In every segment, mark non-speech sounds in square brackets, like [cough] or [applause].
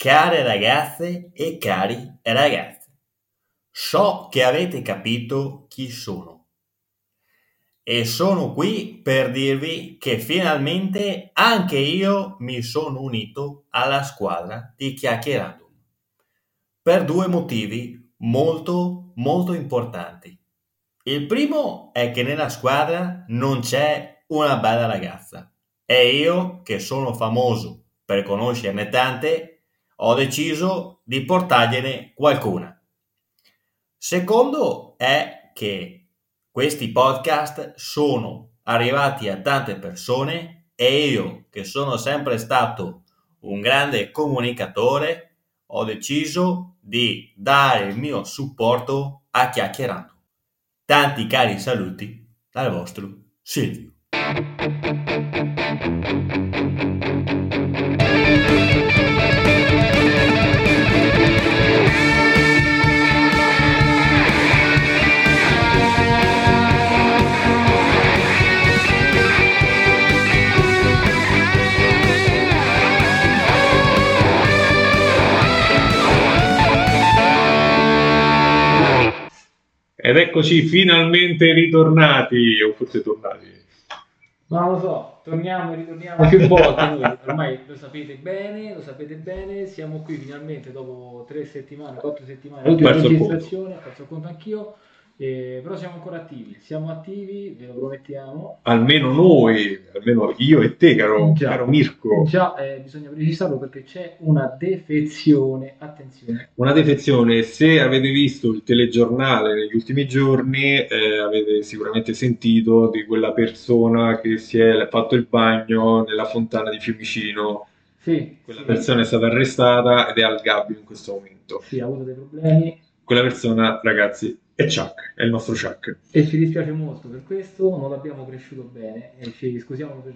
Care ragazze e cari ragazzi, so che avete capito chi sono. E sono qui per dirvi che finalmente anche io mi sono unito alla squadra di Chiacchierando. Per due motivi molto molto importanti. Il primo è che nella squadra non c'è una bella ragazza. E io, che sono famoso per conoscerne tante, ho deciso di portargliene qualcuna. Secondo è che questi podcast sono arrivati a tante persone e io, che sono sempre stato un grande comunicatore, ho deciso di dare il mio supporto a Chiacchierando. Tanti cari saluti dal vostro Silvio. Eccoci finalmente ritornati, o forse tornati. Ma non lo so, torniamo e ritorniamo più volte noi, ormai lo sapete bene, lo sapete bene, siamo qui finalmente dopo tre settimane, quattro settimane, il registrazione, ho perso il conto anch'io, eh, però siamo ancora attivi, siamo attivi, ve lo promettiamo. Almeno noi, almeno io e te, caro, Già. caro Mirko. Già eh, bisogna precisarlo perché c'è una defezione, attenzione, Una defezione, se avete visto il telegiornale negli ultimi giorni, eh, avete sicuramente sentito di quella persona che si è fatto il bagno nella fontana di Fiumicino. sì, Quella sì, persona è stata arrestata ed è al gabbio in questo momento. sì, ha avuto dei problemi Quella persona, ragazzi, è Chuck, è il nostro Chuck. e ci dispiace molto per questo, non l'abbiamo cresciuto bene e ci scusiamo per,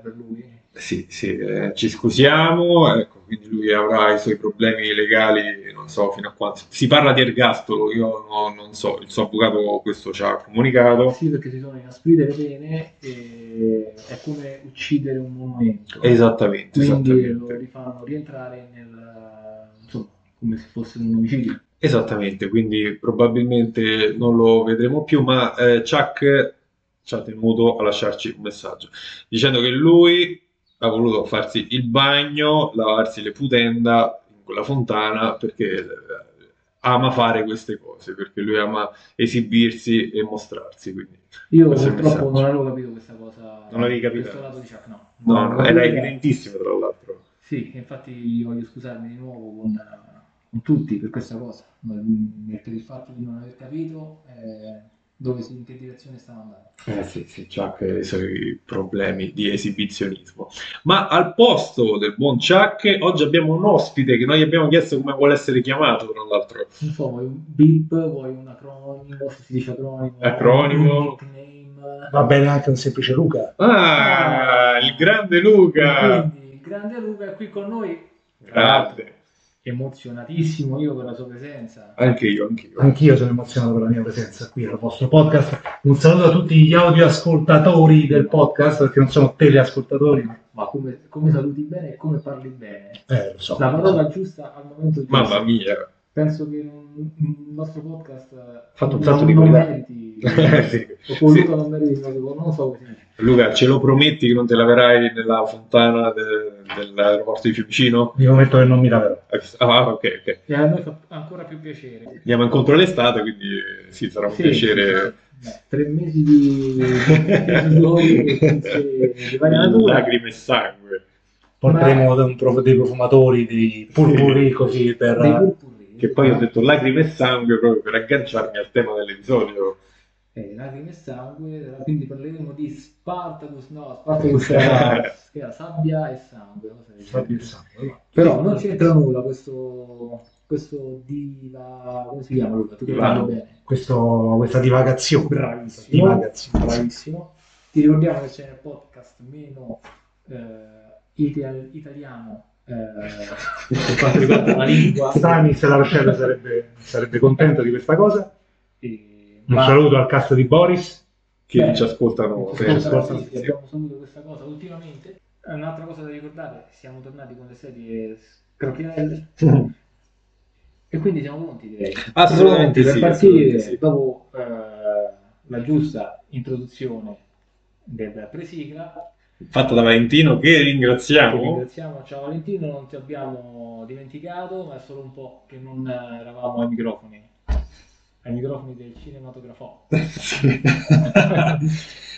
per lui. Sì, sì, eh, ci scusiamo, ecco, quindi lui avrà i suoi problemi legali, non so fino a quando. Si parla di ergastolo, io no- non so, il suo avvocato questo ci ha comunicato. Sì, perché si sono inasprite le pene e è come uccidere un monumento. Esattamente, Quindi lo esattamente. rifanno rientrare nel, insomma, come se fosse un omicidio. Esattamente, quindi probabilmente non lo vedremo più, ma eh, Chuck ci ha tenuto a lasciarci un messaggio dicendo che lui ha voluto farsi il bagno, lavarsi le putenda in quella fontana perché eh, ama fare queste cose, perché lui ama esibirsi e mostrarsi. Quindi, Io purtroppo non avevo capito questa cosa. Non l'avevi capito? Questo lato di Chuck, no. no, no, era evidentissimo tra l'altro. Sì, infatti voglio scusarmi di nuovo con, con tutti per questa cosa, per il fatto di non aver capito eh, dove si- in che direzione stava andando. Eh sì, sì, Chuck ha i suoi problemi di esibizionismo. Ma al posto del buon Chuck, oggi abbiamo un ospite che noi abbiamo chiesto come vuole essere chiamato, tra l'altro. Non so, vuoi un bip, vuoi un acronimo, se si dice acronimo, Acronimo. Va bene anche un semplice Luca. Ah, il grande Luca! Quindi, il grande Luca è qui con noi, Grande. Emozionatissimo io per la sua presenza. Anche io, anche io. Anch'io sono emozionato per la mia presenza qui al vostro podcast. Un saluto a tutti gli audioascoltatori del podcast, perché non sono teleascoltatori, ma Ma come, come saluti bene e come parli bene. eh, lo so. La parola giusta al momento giusto. Mamma mia. Penso che il nostro podcast ha Fatto un salto di qualità. [laughs] Eh, sì. o con Sì. Non meriti, non lo so così. Luca, ce lo prometti che non te laverai nella fontana de- dell'aeroporto di Fiumicino? Vi prometto che non mi laverò. Ah, ok, ok. E a noi fa ancora più piacere. Andiamo incontro l'estate, quindi eh, sì, sarà un Sì, piacere. sì, sì. Beh, tre mesi di di gloria di varia natura. Lacrime e sangue. Porteremo prof- dei profumatori, dei purpurri così per... Dei purpurri. Che poi ho detto lacrime e sangue proprio per agganciarmi al tema dell'episodio. Eh, lacrime e sangue, quindi parleremo di Spartacus, no, Spartacus era, [laughs] era sabbia e sangue. Sabbia e sangue. Però non c'entra nulla questo, questo diva, come si chiama Luca? Tu che Divano. bene. Questo- questa divagazione. Bravissimo. Divagazione. Bravissimo. Ti ricordiamo che c'è nel podcast meno eh, ita- italiano eh, per quanto riguarda la lingua. Stanis la Rochelle sarebbe, sarebbe contento di questa cosa. E- Un ma- saluto al cast di Boris. Che Beh, ci ascoltano Sì, sempre. sì, abbiamo saputo questa cosa ultimamente. Eh, Un'altra cosa da ricordare, siamo tornati con le serie Crocchielli. E quindi siamo pronti, direi. Assolutamente per sì, partire assolutamente sì. dopo eh, la giusta introduzione del presigla. Fatto da Valentino che ringraziamo. ringraziamo, ciao Valentino, non ti abbiamo dimenticato, ma è solo un po' che non eravamo ai microfoni, ai microfoni del cinematografo. [laughs] Sì. [laughs]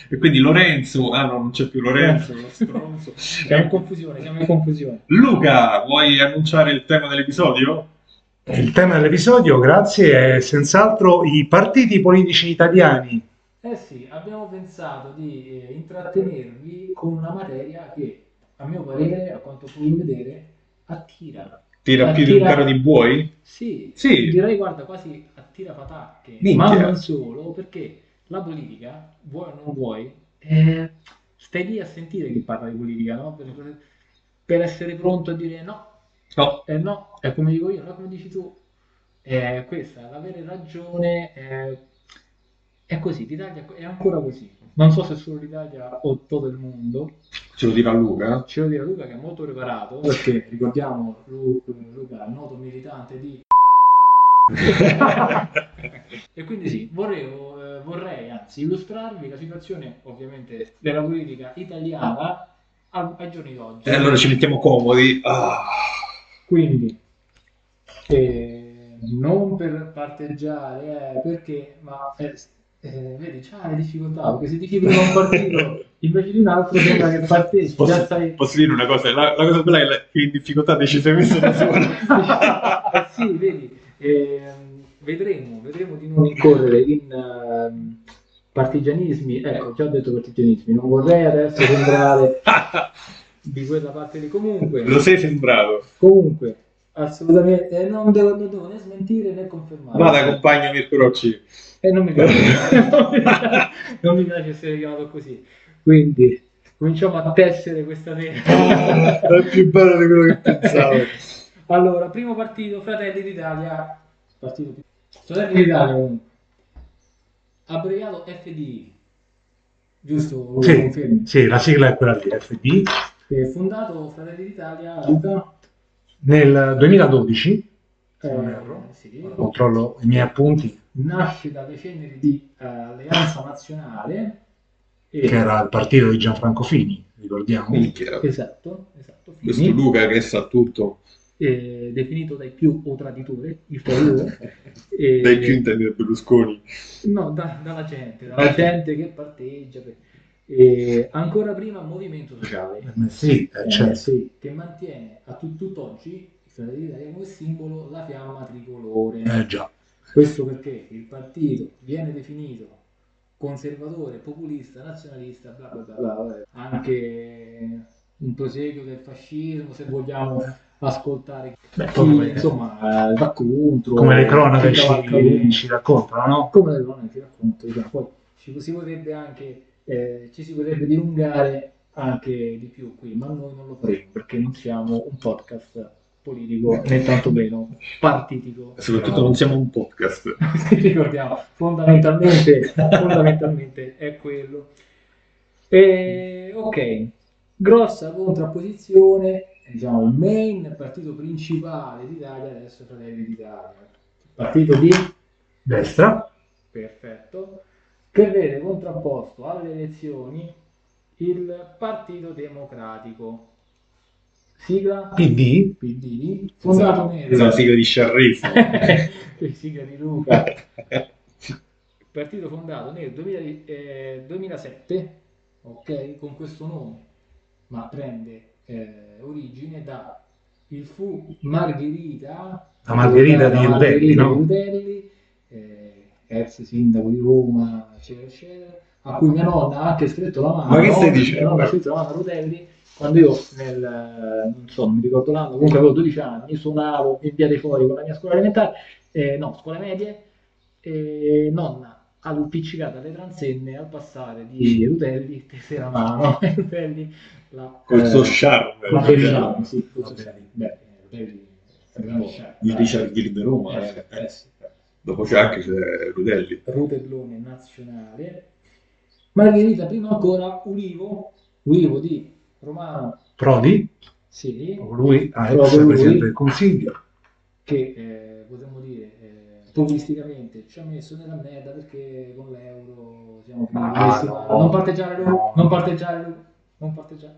e quindi Lorenzo, ah no, non c'è più Lorenzo, lo stronzo. [laughs] Siamo in confusione, siamo in confusione. Luca, vuoi annunciare il tema dell'episodio? Il tema dell'episodio, grazie, è senz'altro i partiti politici italiani. Eh sì, abbiamo pensato di eh, intrattenervi con una materia che, a mio parere, a quanto puoi vedere, attira. Tira più di un carro di buoi? Sì, Sì. direi, guarda, quasi attira patacche, Minchia. ma non solo, perché la politica, vuoi o non vuoi, eh, stai lì a sentire chi parla di politica, no? Per, per essere pronto a dire no, No. eh no, è come dico io, no come dici tu. È questa, l'avere ragione è, è così, l'Italia è ancora così. Non so se solo l'Italia o tutto il mondo. Ce lo dirà Luca? Ce lo dirà Luca che è molto preparato, perché ricordiamo Lu- Luca, noto militante di... [laughs] e quindi sì, vorrei, eh, vorrei anzi illustrarvi la situazione ovviamente della politica italiana al- ai giorni d'oggi. E allora ci mettiamo comodi. Ah. Quindi, eh, non per parteggiare, eh, perché, ma eh, eh, vedi, c'ha le difficoltà, perché se dici prima un partito [laughs] invece di un altro sembra che parteggi, già Posso, stai... posso dire una cosa? La, la cosa bella è che in difficoltà decisamente da solo. Eh [laughs] sì, vedi, ehm, vedremo, vedremo di non incorrere in ehm, partigianismi, ecco, già ho detto partigianismi, non vorrei adesso sembrare di quella parte lì, comunque, Lo sei sembrato. comunque, assolutamente, eh, non, devo, non devo né smentire né confermare. Vada, compagno Mirko Rocci. E non mi piace, non mi piace, non mi piace essere chiamato così, quindi cominciamo a tessere questa terra. [laughs] È più bello di quello che pensavo. Allora, primo partito, Fratelli d'Italia. Partito più... Fratelli d'Italia comunque. Abbreviato FDI. Giusto? Sì, sì, la sigla è quella di FD. Eh, fondato Fratelli d'Italia Luca? Nel 2012, Eh, sì. controllo i miei appunti, Nasce dalle ceneri di eh, Alleanza Nazionale. E... che era il partito di Gianfranco Fini, ricordiamo. Minchia. Esatto, esatto. Questo Fini. Luca che sa tutto. Eh, definito dai più o traditore, il traditore. [laughs] E- Dai più intendi Berlusconi. No, da- dalla gente, dalla gente che parteggia. per- E ancora prima Movimento Sociale, Eh, Sì, eh, eh, certo. sì, che mantiene a tut- tutt'oggi il Fratelli d'Italia come simbolo la fiamma tricolore. Eh, già. Questo perché il partito viene definito conservatore, populista, nazionalista, bla bla bla, bla, anche un proseguio del fascismo, se vogliamo ascoltare Beh, chi come- insomma eh, va contro, Come le cronache ci, ci raccontano, no? come le donne ti racconto, diciamo. poi ci si potrebbe anche eh, ci si potrebbe dilungare anche di più qui, ma noi non lo faremo perché non siamo un podcast politico né tantomeno partitico. Soprattutto non siamo un podcast. [laughs] ricordiamo, fondamentalmente, fondamentalmente è quello. E, ok, grossa contrapposizione, diciamo, il main partito principale d'Italia adesso è Fratelli d'Italia. Partito di Destra, perfetto, che vede contrapposto alle elezioni il Partito Democratico. Sigla PD, PD, fondato nel Questa è la sigla di Sciarrifo. che [laughs] sigla di Luca. [laughs] Partito fondato nel 2000 eh, 2007, ok, con questo nome, ma prende eh, origine da il fu Margherita, La Margherita di Rutelli, Margherita no? eh, ex sindaco di Roma, eccetera, eccetera, a cui mia nonna ha anche stretto la mano. Ma che stai Mia dicendo? nonna ha stretto la mano a Rutelli quando io nel, eh, non so, non mi ricordo l'anno, comunque avevo 12 anni, suonavo in via dei fuori con la mia scuola elementare, eh, no, scuole medie, e nonna appiccicata alle transenne al passare di Rutelli, tese la mano, e [laughs] Rutelli la... Col eh, suo charme. la Berigliano, sì, col suo charme. Beh, Rutelli. Il Richard Gere di Roma. Eh, eh, sì. Dopo c'è anche c'è Rudelli. Rutellone nazionale. Margherita, prima ancora Ulivo, Ulivo di Romano Prodi, Sì, Lui, ah, Proprio ex lui. Presidente del Consiglio. che eh, potremmo dire eh, populisticamente ci ha messo nella merda perché con l'euro siamo finiti Ah, messi no. non parteggiare lui, No. non parteggiare lui, non parteggiare.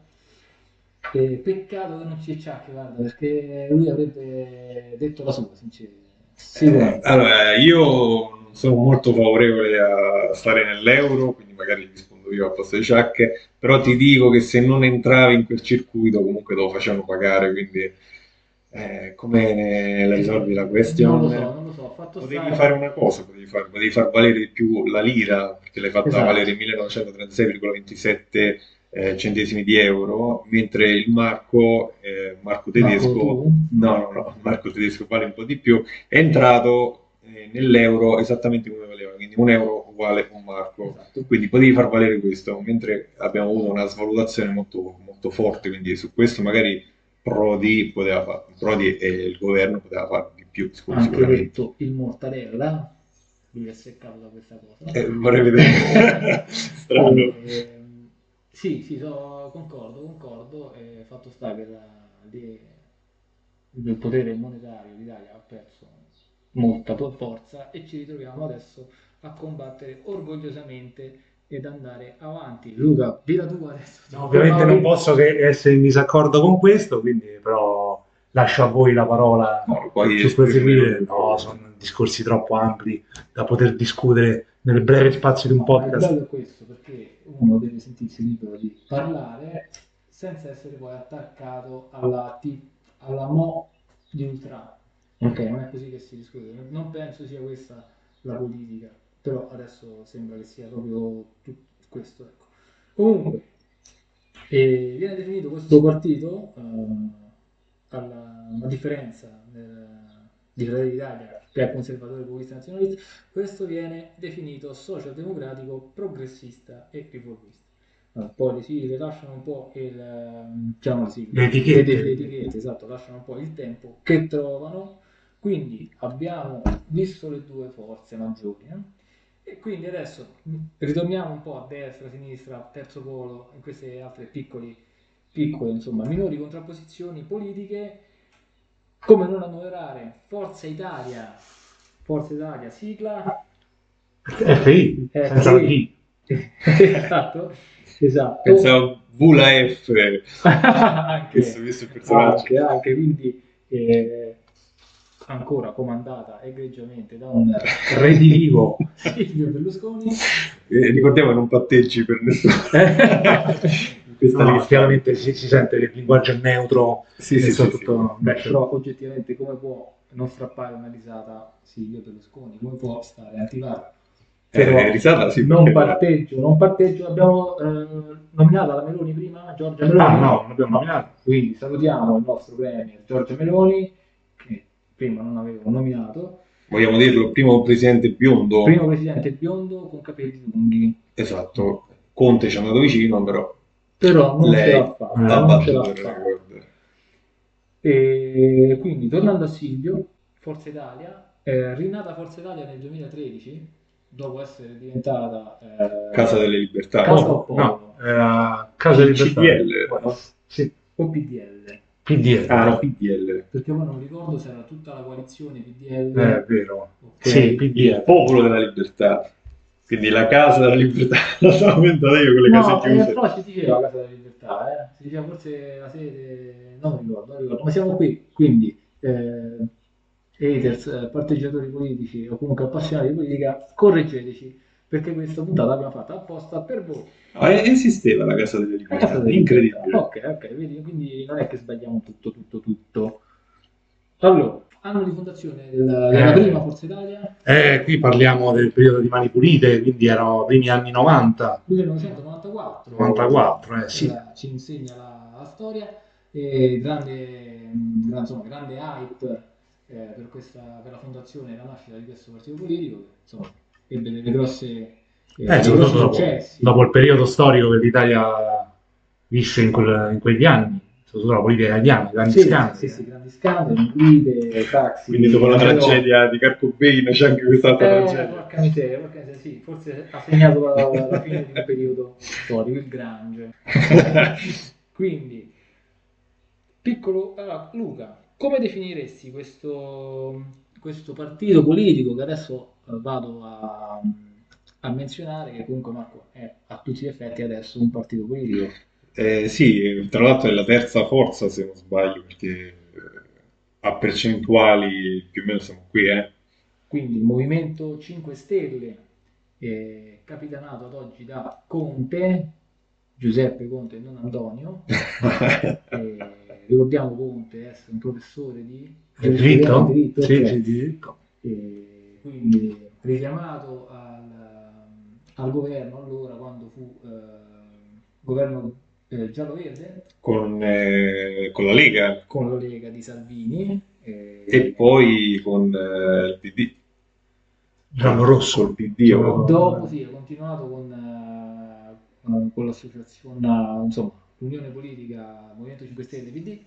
E peccato che non ci ciacchi, guarda, perché lui avrebbe detto la sua, sinceramente. Sicuramente. Allora, io non sono molto favorevole a stare nell'euro, quindi magari rispondo io a posto di Chuck, però ti dico che se non entravi in quel circuito comunque te lo facevano pagare, quindi eh, come la risolvi la non question? lo so, non lo so, fatto Potevi stare- fare una cosa, potevi far, potevi far valere di più la lira, perché l'hai fatta Esatto. valere 1936,27 eh, centesimi di euro, mentre il marco, eh, marco tedesco, Marco, no, no, no, marco tedesco vale un po' di più, è entrato eh, nell'euro esattamente come valeva, quindi un euro uguale un marco. Esatto. Quindi potevi far valere questo, mentre abbiamo avuto una svalutazione molto, molto forte, quindi su questo magari Prodi poteva fare, Prodi e il governo poteva fare di più, Anche detto il mortadella, lui è seccato da questa cosa. Eh, vorrei vedere. [laughs] Strano. Ehm, sì, sì, so- concordo, concordo. eh, fatto sta che la- di- il potere monetario d'Italia ha perso molta forza e ci ritroviamo adesso a combattere orgogliosamente ed andare avanti. Luca, dilla tu adesso. No, ovviamente No, non posso che essere in disaccordo con questo, quindi però lascio a voi la parola No, su proseguire. No, sono discorsi troppo ampli da poter discutere nel breve spazio di un No, podcast. bello è questo perché uno deve sentirsi libero di parlare senza essere poi attaccato alla, T- alla mo di ultra. Ok, non è così che si discute. Non penso sia questa la politica, però adesso sembra che sia proprio questo. Ecco. Comunque, eh, viene definito questo partito, eh, alla, a differenza del- di Fratelli d'Italia, che è conservatore populista nazionalista, questo viene definito socialdemocratico, progressista e riformista. Allora, poi le sigle lasciano un po' il, ehm, diciamo le, sigle, Le etichette. le- le etichette, esatto, lasciano un po' il tempo che trovano. Quindi abbiamo visto le due forze maggiori. no? E quindi adesso ritorniamo un po' a destra, a sinistra, terzo polo, in queste altre piccoli, piccole, insomma, minori contrapposizioni politiche. Come non annoverare Forza Italia, Forza Italia, sigla, FI, Eh, senza. G. [laughs] esatto, esatto. Pensavo V la F, [laughs] anche, visto il personaggio. anche, anche, quindi eh, ancora comandata egregiamente da un redilivo Silvio [laughs] Berlusconi. Eh, ricordiamo che non patteggi per nessuno. [laughs] Questa No, chiaramente si, si sente che il linguaggio è neutro Sì, sì, sì, tutto- Beh, però oggettivamente come può non strappare una risata Silvio Berlusconi? Come può stare? Però Eh, risata sì, non parteggio, non parteggio. Abbiamo eh, nominata la Meloni prima, Giorgia Meloni. Ah, no, non abbiamo nominato. Quindi salutiamo il nostro premier Giorgia Meloni, prima non avevo nominato. Vogliamo dirlo, primo presidente biondo. Primo presidente biondo con capelli lunghi, Esatto. Conte ci è andato vicino, però però non Lei ce l'ha fatta. ha non ce l'ha fatta. E quindi tornando a Silvio, Forza Italia, eh, rinata Forza Italia nel 2013, dopo essere diventata eh, Casa delle Libertà. Casa No, no, era Casa di Libertà. CDL. Sì, o PDL, PDL. Ah, no, PDL. perché poi non ricordo se era tutta la coalizione PDL. Eh, è vero. ok. Sì, Il PDL. popolo della libertà. Quindi la casa della libertà. [laughs] La stavo inventata io con le No, case eh, chiuse. però si diceva Casa della Libertà, eh. si diceva forse la sede, non ricordo, non ricordo, ma siamo qui, quindi eh, haters, eh, parteggiatori politici o comunque appassionati di politica, correggeteci, perché questa puntata l'abbiamo fatta apposta per voi. Ah, eh, esisteva la casa delle libertà. Incredibile. Ok, ok, vedi, quindi non è che sbagliamo tutto, tutto, tutto. Allora, anno di fondazione della, della Eh. prima Forza Italia, Eh, qui parliamo del periodo di Mani Pulite, quindi erano primi anni 90, 1994. 94, eh sì. Ci insegna la, la storia e grande, mh, gran- insomma, grande hype eh, per, questa, per la fondazione e la nascita di questo partito politico insomma, ebbe delle grosse, eh, Eh, soprattutto dopo, successi dopo il periodo storico che l'Italia visse in, quel- in quegli anni, soprattutto la politica italiana, grandi sì, scandali. sì, sì, grandi scandali, guide, taxi Quindi dopo la però- tragedia di Carcobain c'è anche quest'altra Eh, tragedia. porca miseria, porca miseria, sì, forse ha segnato la, la fine di un periodo storico, il Grange. [laughs] Quindi, Piccolo, allora, Luca, come definiresti questo, questo partito politico che adesso vado a, a menzionare, che comunque Marco è a tutti gli effetti adesso un partito politico? Eh, sì, tra l'altro è la terza forza se non sbaglio, perché eh, a percentuali più o meno siamo qui, eh. Quindi il Movimento 5 Stelle, eh, capitanato ad oggi da Conte, Giuseppe Conte e non Antonio. [laughs] Eh, ricordiamo Conte essere un professore di diritto? diritto, Sì, ok. sì, diritto. E quindi richiamato al, al governo allora quando fu eh, governo eh, giallo-verde con, eh, con la Lega con la Lega di Salvini eh, e poi con eh, il PD. Giallo-rosso. Col PD o- dopo sì, ha continuato con, eh, con l'associazione, insomma, l'unione politica Movimento 5 Stelle PD,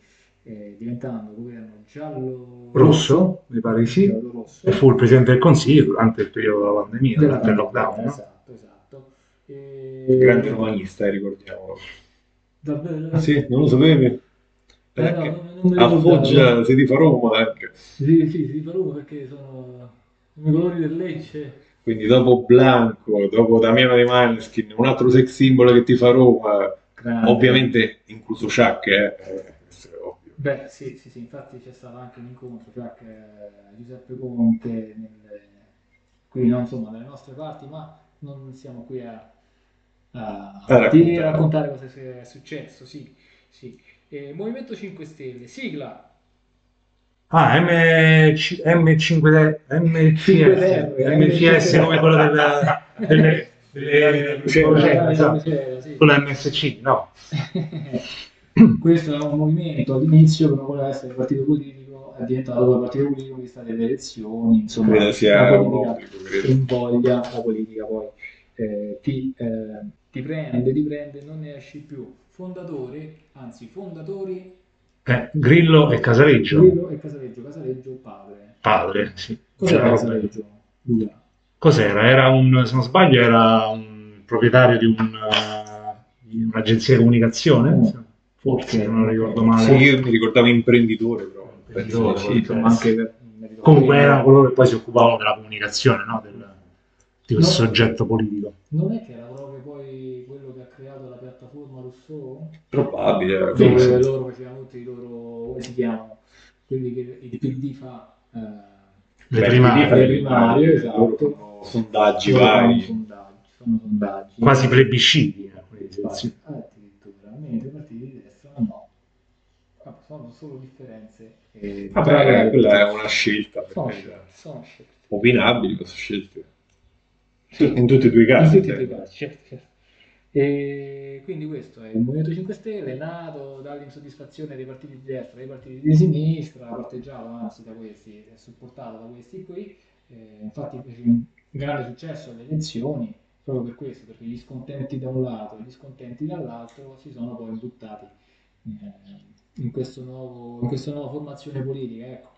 eh, diventando governo giallo Rosso, mi pare di sì. E fu il presidente del consiglio durante il periodo della pandemia, della durante il pandemia, lockdown. no? Esatto, esatto. E- grande romanista, eh, ricordiamo. Davvero? Ah, sì, non lo sapevi? Eh, no, non me a Foggia si fa Roma anche. Sì, sì, si fa Roma perché sono i colori del Lecce. Quindi dopo Blanco, dopo Damiano De Maneskin, un altro sex symbol che ti fa Roma, Grande. ovviamente incluso Chuck, eh, eh, questo è ovvio. Beh, sì, sì, sì, infatti c'è stato anche un incontro tra eh, Giuseppe Conte, nel- qui no, insomma, dalle nostre parti, ma non siamo qui a, a, A raccontare. di raccontare cosa è successo, sì, sì. Eh, Movimento 5 Stelle, sigla, Ah, MC, M5, MCS, MCS come quello del, delle, delle, Crociera, esatto. crociera, sì. quello MSC, no? [laughs] [clears throat] Questo è un movimento all'inizio che non voleva essere partito politico, è diventato poi partito politico che sta delle elezioni, insomma, Credo sia la politica credo. invoglia, la politica poi eh, ti, eh, ti prende, ti prende, non ne esci più. Fondatore, anzi fondatori, Eh, Grillo e Casaleggio, Grillo e Casaleggio, Casaleggio padre. padre, sì. Cos'era Cioè, Casaleggio? Luca? Cos'era? Era un, se non sbaglio, era un proprietario di, un, eh, di un'agenzia di comunicazione, Mm. Forse, non ricordo male. Sì, io mi ricordavo imprenditore, però Imprenditore, sì. Insomma, anche per- merito Comunque quello. erano coloro che poi si occupavano della comunicazione, no? Del- di questo No. soggetto politico. Non è che era proprio poi quello che ha creato la piattaforma Rousseau? Probabile. Sì, dove sì. loro facevano tutti i loro come si chiamano quelli che il PD fa eh, Le Beh, primarie. le primarie, esatto. loro fanno sondaggi vari. sondaggi, sondaggi quasi plebisciti. eh, quelli di Vai, elezioni. addirittura mentre i partiti di destra no Ah, sono solo differenze eh, Vabbè, tra- quella è una scelta, sono scelte, sono scelte opinabili queste scelte. In tutti e due i in casi. tutti e due i casi certo, certo. E quindi questo è il Movimento 5 Stelle nato dall'insoddisfazione dei partiti di destra e dei partiti di sinistra, parteggiato anzi da questi, supportato da questi qui, Eh, infatti fece un grande successo alle elezioni proprio per questo, perché gli scontenti da un lato e gli scontenti dall'altro si sono poi buttati eh, in, questo nuovo, in questa nuova formazione politica. Ecco.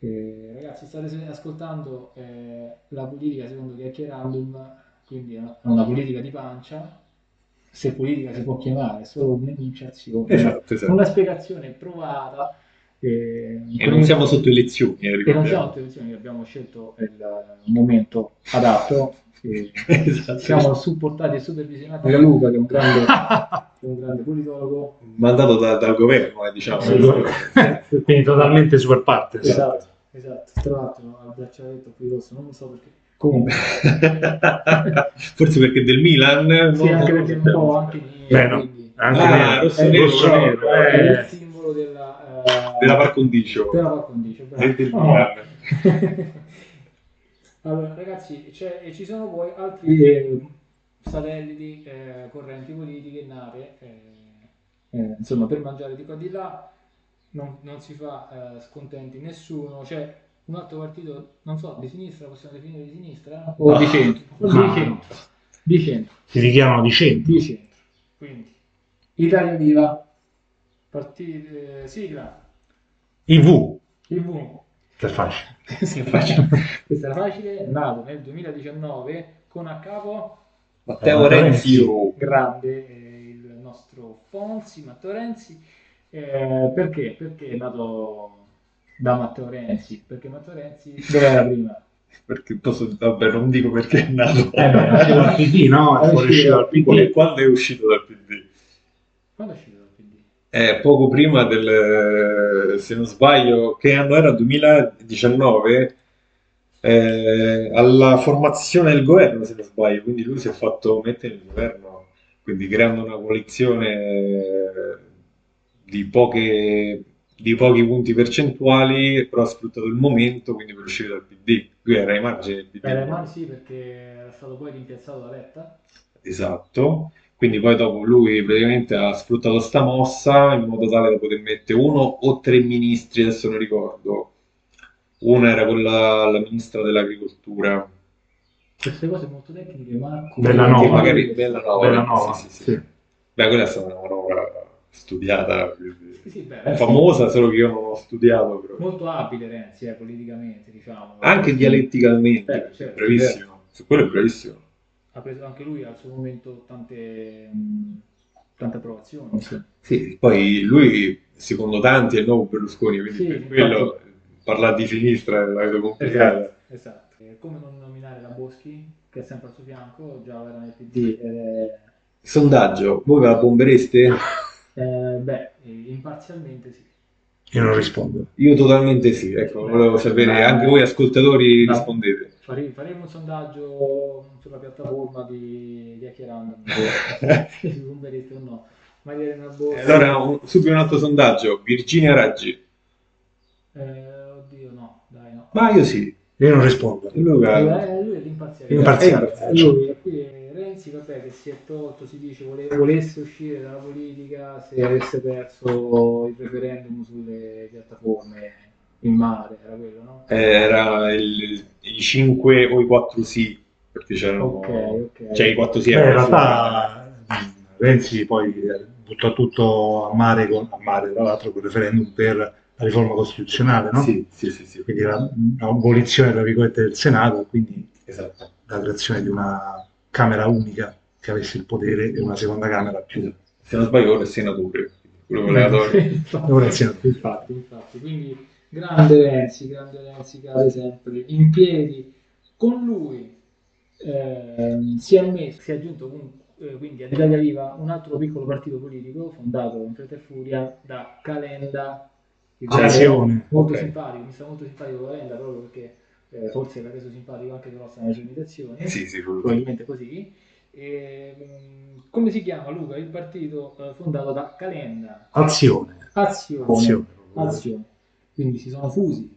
Eh, ragazzi, state ascoltando eh, la politica secondo Chiacchierandum, quindi è una- una politica di pancia, se politica si può chiamare, è solo un'enunciazione, Esatto, esatto. una spiegazione provata. eh, E non siamo sotto elezioni, eh, e non siamo sotto elezioni, abbiamo scelto il momento adatto. E [laughs] Esatto. siamo supportati e supervisionati da Luca, che è un grande, è [laughs] un grande politologo. Mandato da- dal governo, eh, diciamo. [laughs] Quindi totalmente super partes. Esatto, esatto. Tra l'altro al braccialetto qui rosso, non lo so perché. Comunque, Forse perché del Milan. sì, no? anche perché un po' anche nero, Beh, no. quindi Anche Ah, nero, rosso è nero, rosso nero, è eh. il simbolo della, eh, Della par condicio. della par condicio, bravo. E del No. Milan. Allora, ragazzi, c'è- e ci sono poi altri eh, satelliti, eh, correnti politiche nate, eh, eh, insomma, per mangiare di qua e di là, non, non si fa eh, scontenti nessuno, c'è un altro partito, non so, di sinistra, possiamo definire di sinistra? O di centro? O Ma- di centro. Di centro. Si richiamano di centro. Di centro. Quindi, Italia Viva, partito, eh, sigla, IV. IV, Per facile. [laughs] Sì, facile. Questa era facile, è nato nel 2019 con a capo Matteo Renzi. grande eh, il nostro Fonzi, Matteo Renzi, Eh, perché? Perché è nato da Matteo Renzi? Perché Matteo Renzi dove era prima? Perché posso, vabbè, non dico perché è nato. Eh beh, è uscito dal PD, no? È È dal uscito PD. Quando è uscito dal PD? Quando è uscito dal PD? Eh, poco prima del, se non sbaglio, che anno era? 2019? Eh, alla formazione del governo, se non sbaglio, quindi lui si è fatto mettere nel governo, quindi creando una coalizione eh, di poche, di pochi punti percentuali, però ha sfruttato il momento, quindi per uscire dal PD. Lui era ai margini del PD. Era male sì perché era stato poi rimpiazzato da Letta. Esatto, quindi poi dopo lui praticamente ha sfruttato sta mossa in modo tale da poter mettere uno o tre ministri, adesso non ricordo. Una era quella, la ministra dell'agricoltura, Queste cose molto tecniche, Marco. Bellanova. che magari Bellanova, Bellanova, sì, sì, sì. sì. Beh, quella è stata una manovra studiata, Sì, sì, beh, famosa, solo che io non ho studiato però. Molto abile Renzi, eh, politicamente, diciamo. Anche dialetticalmente, Eh, certo, bravissimo, su quello è bravissimo. Ha preso anche lui al suo momento tante, tante approvazioni. Sì. Sì, poi lui, secondo tanti, è il nuovo Berlusconi, quindi Sì, per quello parlare di sinistra è una cosa complicata. Esatto, esatto. Come non nominare la Boschi, che è sempre al suo fianco, già era nel PD. ed è- Sondaggio, voi ve la bombereste? [laughs] eh, beh, imparzialmente sì. Io non rispondo. Io totalmente sì, ecco, volevo sapere, anche voi ascoltatori No. rispondete. Fare- faremo un sondaggio sulla piattaforma di Chiacchierando, se [laughs] si bombereste o no. Mariana Boschi. Allora, un- subito un altro sondaggio, Virginia Raggi. Eh, oddio, no, dai, no. Ma io sì, Io non rispondo. Luca, Eh, lui è l'imparziale. Imparziale. Eh, lui, qui è Renzi, vabbè, che si è tolto, si dice, vole- volesse uscire dalla politica se avesse perso il referendum sulle piattaforme in mare, era quello, no? era il- i 5 o i 4 sì, perché c'erano... Ok, ok. Cioè i 4 sì Beh, in erano realtà Renzi poi eh, buttò tutto a mare, con, a mare tra l'altro con il referendum per la riforma costituzionale, no? Sì, sì, sì, sì, Quindi la- l'abolizione tra virgolette del Senato, e quindi esatto. la creazione di una Camera unica che avesse il potere e una seconda Camera più. Se non sbaglio ora è senatore, quello Ora [laughs] sì, infatti, infatti, quindi grande Renzi, grande Renzi cade sempre in piedi. Con lui ehm, si è messo, si è aggiunto comunque, eh, quindi ad Italia Viva un altro piccolo partito politico fondato in fretta e furia da Calenda. Azione. molto Ok. simpatico, mi sta molto simpatico Calenda proprio perché eh, forse l'ha reso simpatico anche nelle sue imitazioni Sì, sì, probabilmente così. E, mh, come si chiama Luca? Il partito eh, fondato da Calenda. Azione. Azione. Azione. Azione. Quindi si sono fusi.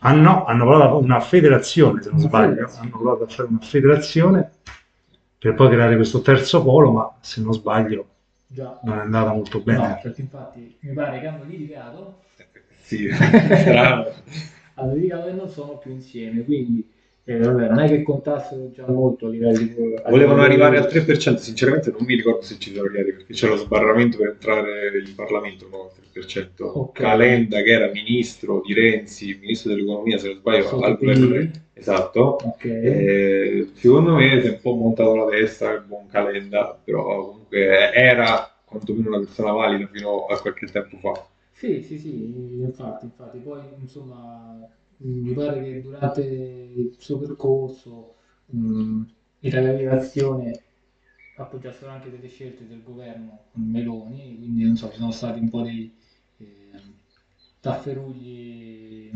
Ah no, hanno provato una federazione, se non Una sbaglio, federazione. hanno provato a fare una federazione per poi creare questo terzo polo, ma se non sbaglio Già. non è andata molto bene. No, perché infatti mi pare che hanno litigato, Sì, [laughs] strano. hanno litigato e non sono più insieme. Quindi eh, vabbè, non è che contassero già molto a livello di... Volevano arrivare al di- 3%, sinceramente non mi ricordo se ci sono arrivati perché c'è lo sbarramento per entrare in Parlamento, no? Il 3%. Ok. Calenda che era ministro di Renzi, ministro dell'economia se non sbaglio, Sotto al governo. Esatto. Ok. Eh, secondo me si è un po' montato la testa il buon Calenda, però comunque era quantomeno una persona valida fino a qualche tempo fa. Sì, sì, sì, infatti, infatti, poi insomma mi pare che durante il suo percorso mh, Italia Viva Azione appoggiassero anche delle scelte del governo Meloni, quindi non so, ci sono stati un po' di eh, tafferugli.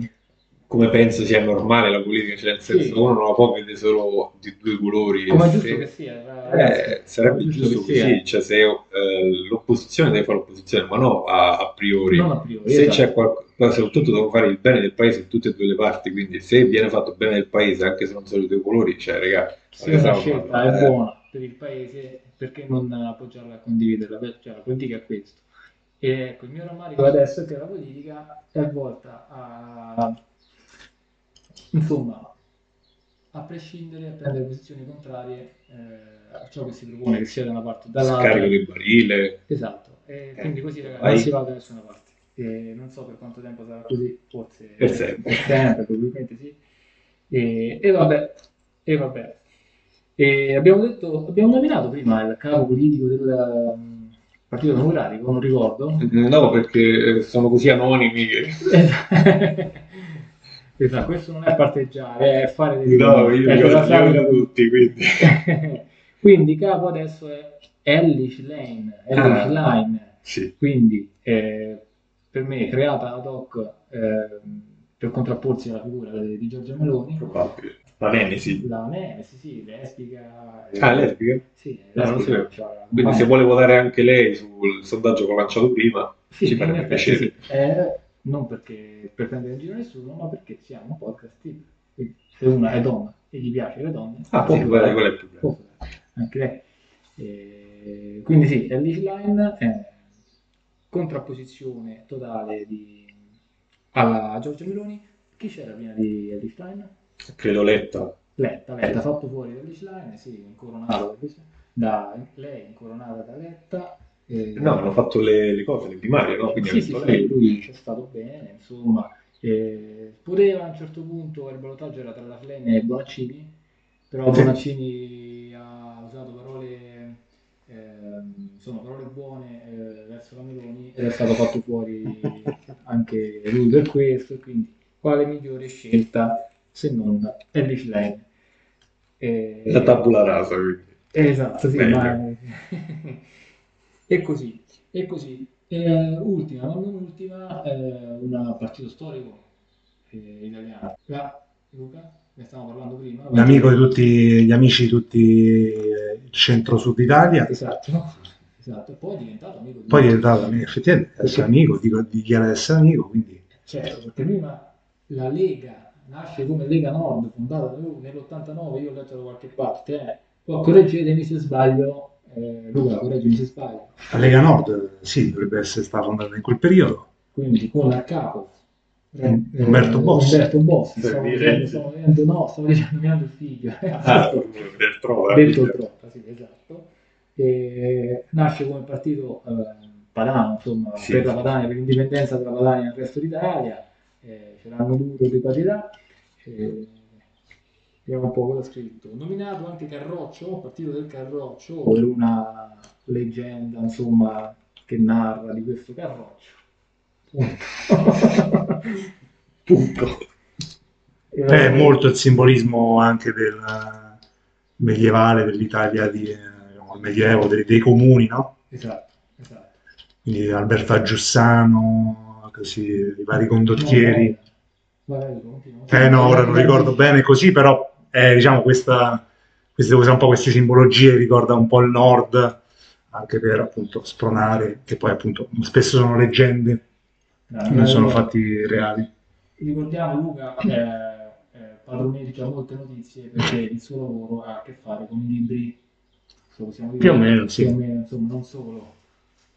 Come penso sia normale la politica, cioè nel senso Sì. uno non la può vedere solo di due colori. Come è Se- giusto che sia, ragazzi, Eh, sarebbe giusto che sia. così, cioè se eh, l'opposizione deve fare l'opposizione, ma no a, a priori. Non a priori, se esatto. c'è qualcosa, soprattutto devono fare il bene del paese in tutte e due le parti, quindi se viene fatto bene del paese, anche se non sono i due colori, cioè, raga, Se una stiamo scelta è eh. buona per il paese, perché non appoggiarla e condividerla? Beh, Cioè, la politica è questo. E ecco, il mio rammarico adesso è che la politica è volta a, insomma, a prescindere, a prendere posizioni contrarie eh, a ciò che si propone, che sia da una parte o dall'altra. Scarico del barile. Esatto, e quindi così ragazzi, vai. non si va da nessuna parte. E non so per quanto tempo sarà così, forse Per sempre. per sempre, probabilmente sì. E, e vabbè, e vabbè. E abbiamo detto, abbiamo nominato prima il capo politico del, Partito Democratico, non ricordo. No, perché eh, sono così anonimi che... [laughs] esatto, questo non è parteggiare, è fare dei No, io li ho tutti, quindi... [laughs] Quindi capo adesso è Ellis Lane, Ellis Ah. Line, Sì. quindi eh, per me creata ad hoc eh, per contrapporsi alla figura di Giorgia Meloni, Probabile. La Nemesi. la Nemesi, sì, lesbica. eh, Ah, lesbica? Sì, No, non lesbica, sapevo. cioè, Quindi se vuole votare anche lei sul sondaggio che ho lanciato prima, Sì, ci farebbe piacere. sì. Eh, non perché per prendere in giro nessuno, ma perché siamo un podcast libero. Quindi se una è donna e gli piace le donne, Ah, sì, votare. qual è? Può votare anche lei. Eh, quindi sì, Ellis Line è contrapposizione totale di- alla Giorgia Meloni. Chi c'era prima di Ellis Line? Credo Letta. Letta, Letta fatto fuori da Ellis Line, sì, incoronato da, da lei, incoronata da Letta. eh, No, hanno fatto le, le cose, le primarie, no? Quindi sì, sì, sì, lui c'è stato bene, insomma. Eh, poteva a un certo punto il ballottaggio era tra la Fleming e Bonaccini, però. Bonaccini ha usato parole, ehm, insomma, parole buone eh, verso la Meloni ed è stato fatto fuori [laughs] anche lui per questo, quindi quale migliore scelta se non Ellis Lane? Eh, La tabula rasa, quindi. Esatto, sì, ma... e così, e così. Eh, ultima, ma non ultima, eh, un partito storico eh, italiano. La, Luca, ne stavamo parlando prima. L'amico di tutti gli amici di tutti eh, il centro-sud Italia. Esatto, [laughs] esatto. Poi è diventato amico di Poi è diventato amico, effettivamente essere amico, dico, dichiara di essere amico, quindi Certo, perché prima la Lega nasce come Lega Nord, fondata nell'89, io ho letto da qualche parte, eh. Poi correggetemi se sbaglio, eh, Luca, correggimi se sbaglio. la Lega Nord sì, dovrebbe essere stata fondata in quel periodo. quindi con a capo eh, Umberto Bossi. Umberto Bossi, stavo dicendo, stavo no, stavo dicendo il figlio, Ah, del trova. detto troppo, sì, esatto. E nasce come partito eh, padano, insomma, Sì, per la. Padania, per l'indipendenza della Padania nel resto d'Italia, eh, ce l'hanno dovuto ripartirà. Eh, vediamo un po' cosa ha scritto. Nominato anche Carroccio, partito del Carroccio, per una leggenda, insomma, che narra di questo Carroccio. [laughs] Punto. Punto. Eh, È molto il simbolismo anche del eh, medievale, dell'Italia di, eh, il medioevo, dei, dei comuni, no? Esatto, esatto. Quindi Alberto Aggiussano, così, i vari condottieri. No. Eh no, ora non ricordo bene così, però eh, diciamo questa, queste cose, un po' queste simbologie ricorda un po' il nord, anche per appunto spronare, che poi appunto spesso sono leggende, No, non sono no, fatti reali. Ricordiamo Luca che eh, padroneggia molte notizie perché il suo lavoro ha a che fare con i libri, dire, Più o meno, sì. più o meno, insomma, non solo,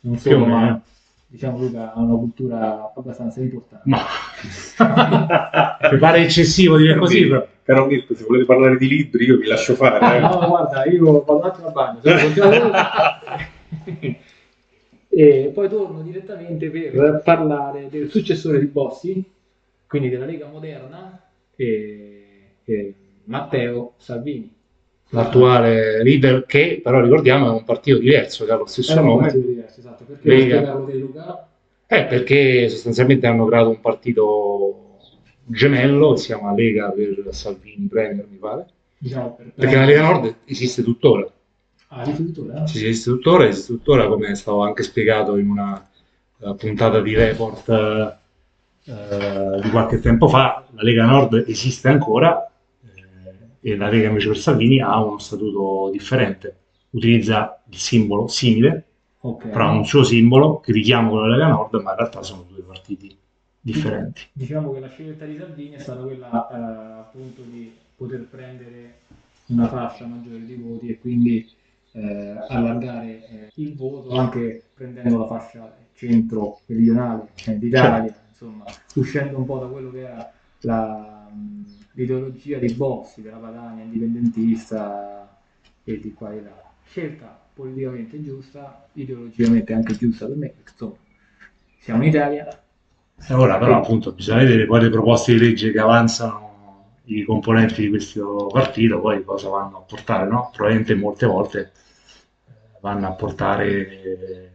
non Più o solo, ma meno. diciamo Luca ha una cultura abbastanza importante. Ma [laughs] mi pare eccessivo dire così, però. Caro Mirko, se volete parlare di libri, io vi lascio fare. Eh. no, guarda, io vado un attimo al bagno, [laughs] e poi torno direttamente per parlare del successore di Bossi, quindi della Lega Moderna, e, e Matteo Salvini. L'attuale leader che però ricordiamo è un partito diverso, che ha lo stesso nome, diverso, esatto, perché Lega. Luca? Eh, perché sostanzialmente hanno creato un partito gemello che si chiama Lega per Salvini Premier, mi pare. Diciamo per, Perché la Lega Nord esiste tuttora. Ah, addirittura? Sì, esiste tuttora, come stavo anche spiegato in una eh, puntata di report eh, di qualche tempo fa, la Lega Nord esiste ancora eh, e la Lega invece per Salvini ha uno statuto differente. Utilizza il simbolo simile, Ok. però ha un suo simbolo che richiama quello della Lega Nord, ma in realtà sono due partiti differenti. Diciamo che la scelta di Salvini è stata quella eh, appunto di poter prendere una fascia maggiore di voti e quindi eh, allargare eh, il voto anche prendendo la fascia centro meridionale eh, d'Italia, insomma, uscendo un po' da quello che era la, l'ideologia dei bossi della Padania indipendentista e di qua e là. Scelta politicamente giusta, ideologicamente anche giusta per me, insomma, siamo in Italia, E ora però appunto bisogna vedere poi le proposte di legge che avanzano i componenti di questo partito, poi cosa vanno a portare, no? Probabilmente molte volte vanno a portare eh,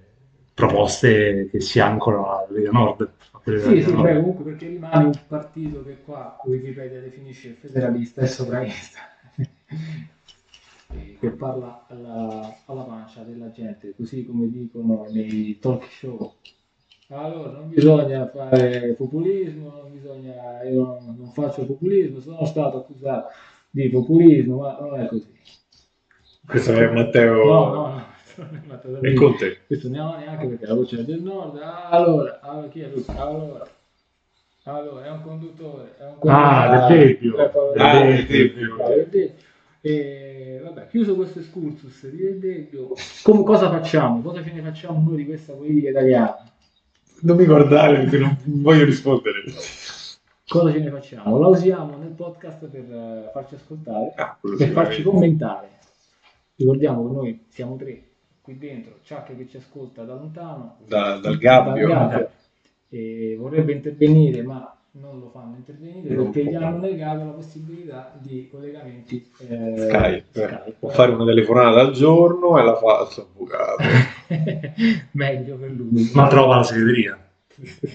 proposte che si ancorano alla Lega Nord. Sì, sì, Nord. beh, comunque perché rimane un partito che qua Wikipedia definisce federalista e sovranista, [laughs] che parla alla, alla pancia della gente, così come dicono nei talk show. Allora, non bisogna fare populismo, non bisogna, io non, non faccio populismo, sono stato accusato di populismo, ma non è così. Questo è Matteo No, no, no. [laughs] non è e Conte. questo ne ho neanche perché la voce è del nord. Allora, allora chi è lui? Allora, allora è un conduttore. È un Ah, conduttore. Eh, Ah, del Debbio. Ah, del Debbio. E vabbè, chiuso questo excursus di Del Debbio, come, cosa facciamo? Cosa ce ne facciamo noi di questa politica italiana? Non mi guardare perché non voglio rispondere. Cosa ce ne facciamo? La usiamo nel podcast per eh, farci ascoltare, Ah, per farci commentare. Ricordiamo che noi siamo tre qui dentro, Chuck che ci ascolta da lontano, Da- dal gabbio. dal gabbio, e vorrebbe intervenire ma non lo fanno intervenire Non perché gli hanno negato la possibilità di collegamenti eh, Skype. Skype. Può fare una telefonata al giorno e la fa al suo avvocato. [laughs] meglio per lui Ma trova la segreteria.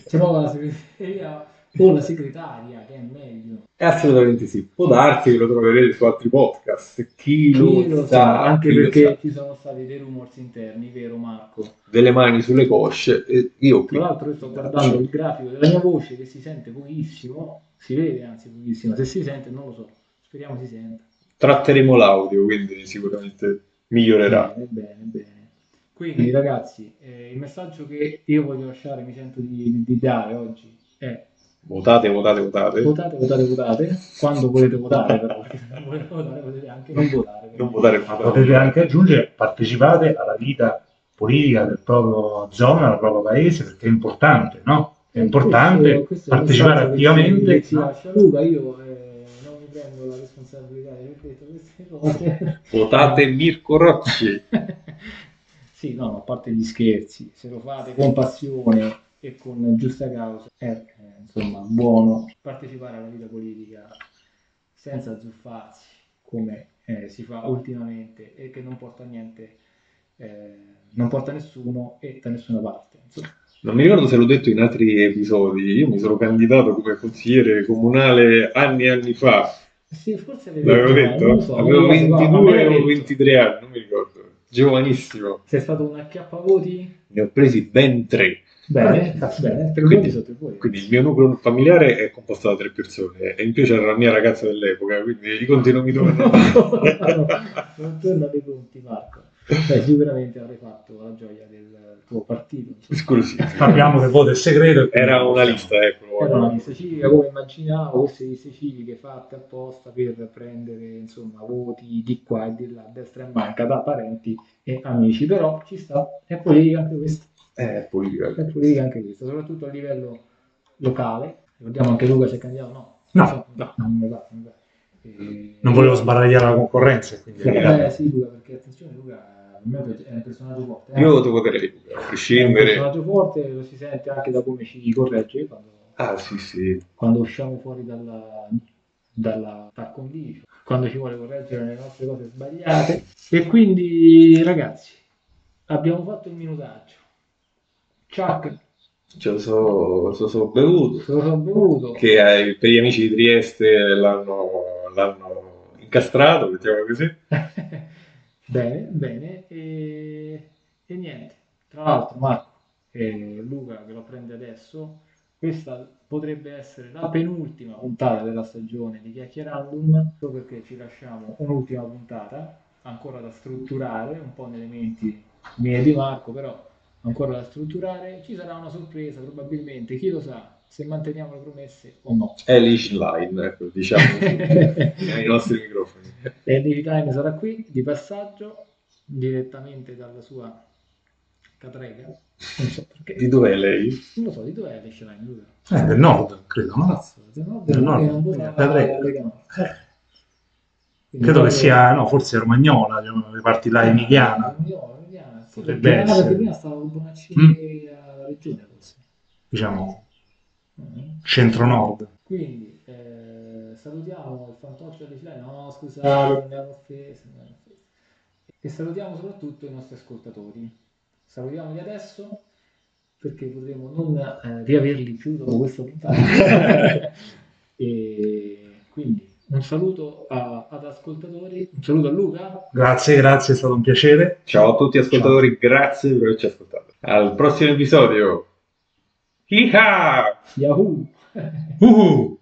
trova la segreteria o la segretaria che è meglio È assolutamente sì. Può darsi che lo troverete su altri podcast. Chi, Chi lo, lo sa, sa, anche perché sa. ci sono stati dei rumors interni, vero Marco? Delle mani sulle cosce. E io qui. Tra l'altro io sto guardando il grafico della mia voce che si sente pochissimo, si vede anzi pochissimo, se si sente non lo so, speriamo si senta. Tratteremo l'audio, quindi sicuramente migliorerà. Bene, bene, bene. Quindi ragazzi, eh, il messaggio che io voglio lasciare, mi sento di- di dare oggi è Votate, votate, votate. votate, votate, votate, quando volete votare però, perché se non volete votare potete anche non votare. Non votare, Ma potete anche aggiungere, partecipate alla vita politica del proprio zona, del proprio paese, perché è importante, no? È importante Questo- questo è partecipare attivamente. ci no? lascia Luca, io eh, non mi prendo la responsabilità di aver detto queste cose. Votate Mirko Rocci. [laughs] sì, no, a parte gli scherzi, se lo fate con passione e con giusta causa, è eh, insomma buono partecipare alla vita politica senza zuffarsi come eh, si fa ultimamente e che non porta a niente, eh, non porta a nessuno e da nessuna parte. Insomma. Non mi ricordo se l'ho detto in altri episodi. Io mi sono candidato come consigliere comunale anni e anni fa. Sì, forse L'avevo detto, detto? so, Avevo non lo so, ma me 22 l'hai o detto. 23 anni, non mi ricordo. Giovanissimo. Sei stato un acchiappavoti? Ne ho presi ben tre. Bene, bene, tre Quindi- i. Quindi il mio nucleo familiare è composto da tre persone e in più c'era la mia ragazza dell'epoca, quindi i conti non mi tornano. [laughs] non torna dei conti, Marco. Beh, sicuramente avrai fatto la gioia del tuo partito. Esclusivo. Sappiamo che voto è segreto. e quindi Era una lista, ecco. Era una lista civica come immaginavo, queste liste civiche fatte apposta per prendere insomma voti di qua e di là, a destra e manca, da parenti e amici, però ci sta, è politica anche questa, Eh, politica. è politica anche questa, soprattutto a livello locale. Ricordiamo anche Luca si è candidato, no? No, no, non va, non. E- Non volevo sbaragliare la concorrenza. Quindi Eh sì, Luca, perché attenzione, Luca è un personaggio forte. eh. Io ti voterei, a è un prescindere. personaggio forte, lo si sente anche da come ci corregge quando, Ah, sì, sì. quando usciamo fuori dalla, dalla par quando ci vuole correggere le nostre cose sbagliate. E quindi, ragazzi, abbiamo fatto il minutaggio. Chuck, Ce lo so, ce lo so bevuto. se lo sono bevuto. Che eh, per gli amici di Trieste l'hanno, l'hanno incastrato, mettiamo così. [laughs] bene, bene. E, e niente. Tra l'altro, Marco e Luca che lo prende adesso, questa potrebbe essere la penultima puntata della stagione di Chiacchierandum, solo perché ci lasciamo un'ultima puntata ancora da strutturare, un po' nei elementi miei di Marco, però ancora da strutturare. Ci sarà una sorpresa probabilmente, chi lo sa, se manteniamo le promesse o no. È Leash Line, ecco, diciamo, [laughs] ai nostri microfoni. E Time sarà qui di passaggio direttamente dalla sua catrega. So perché. Di dov'è lei? Non lo so, di dov'è Leash Line? Luca? Eh, del nord, credo, no? Cazzo, Del del nord. Lega Nord. Credo che sia, no, forse romagnola, le parti là emiliana, Romagnola, Emiliana, sì, Potrebbe perché- essere. perché prima stavo con Bonacci Mm. alla regione forse. diciamo, Mm. centro-nord. Quindi eh, salutiamo il fantoccio di Line. No, scusate, hanno offeso. E salutiamo soprattutto i nostri ascoltatori. Salutiamoli adesso perché potremo non eh, riaverli più dopo questa puntata. [laughs] [laughs] e quindi un saluto a- ad ascoltatori, un saluto a Luca. Grazie, grazie, è stato un piacere. Ciao a tutti ascoltatori, grazie per averci ascoltato. Al prossimo episodio. Iha! Yahoo! Uhu.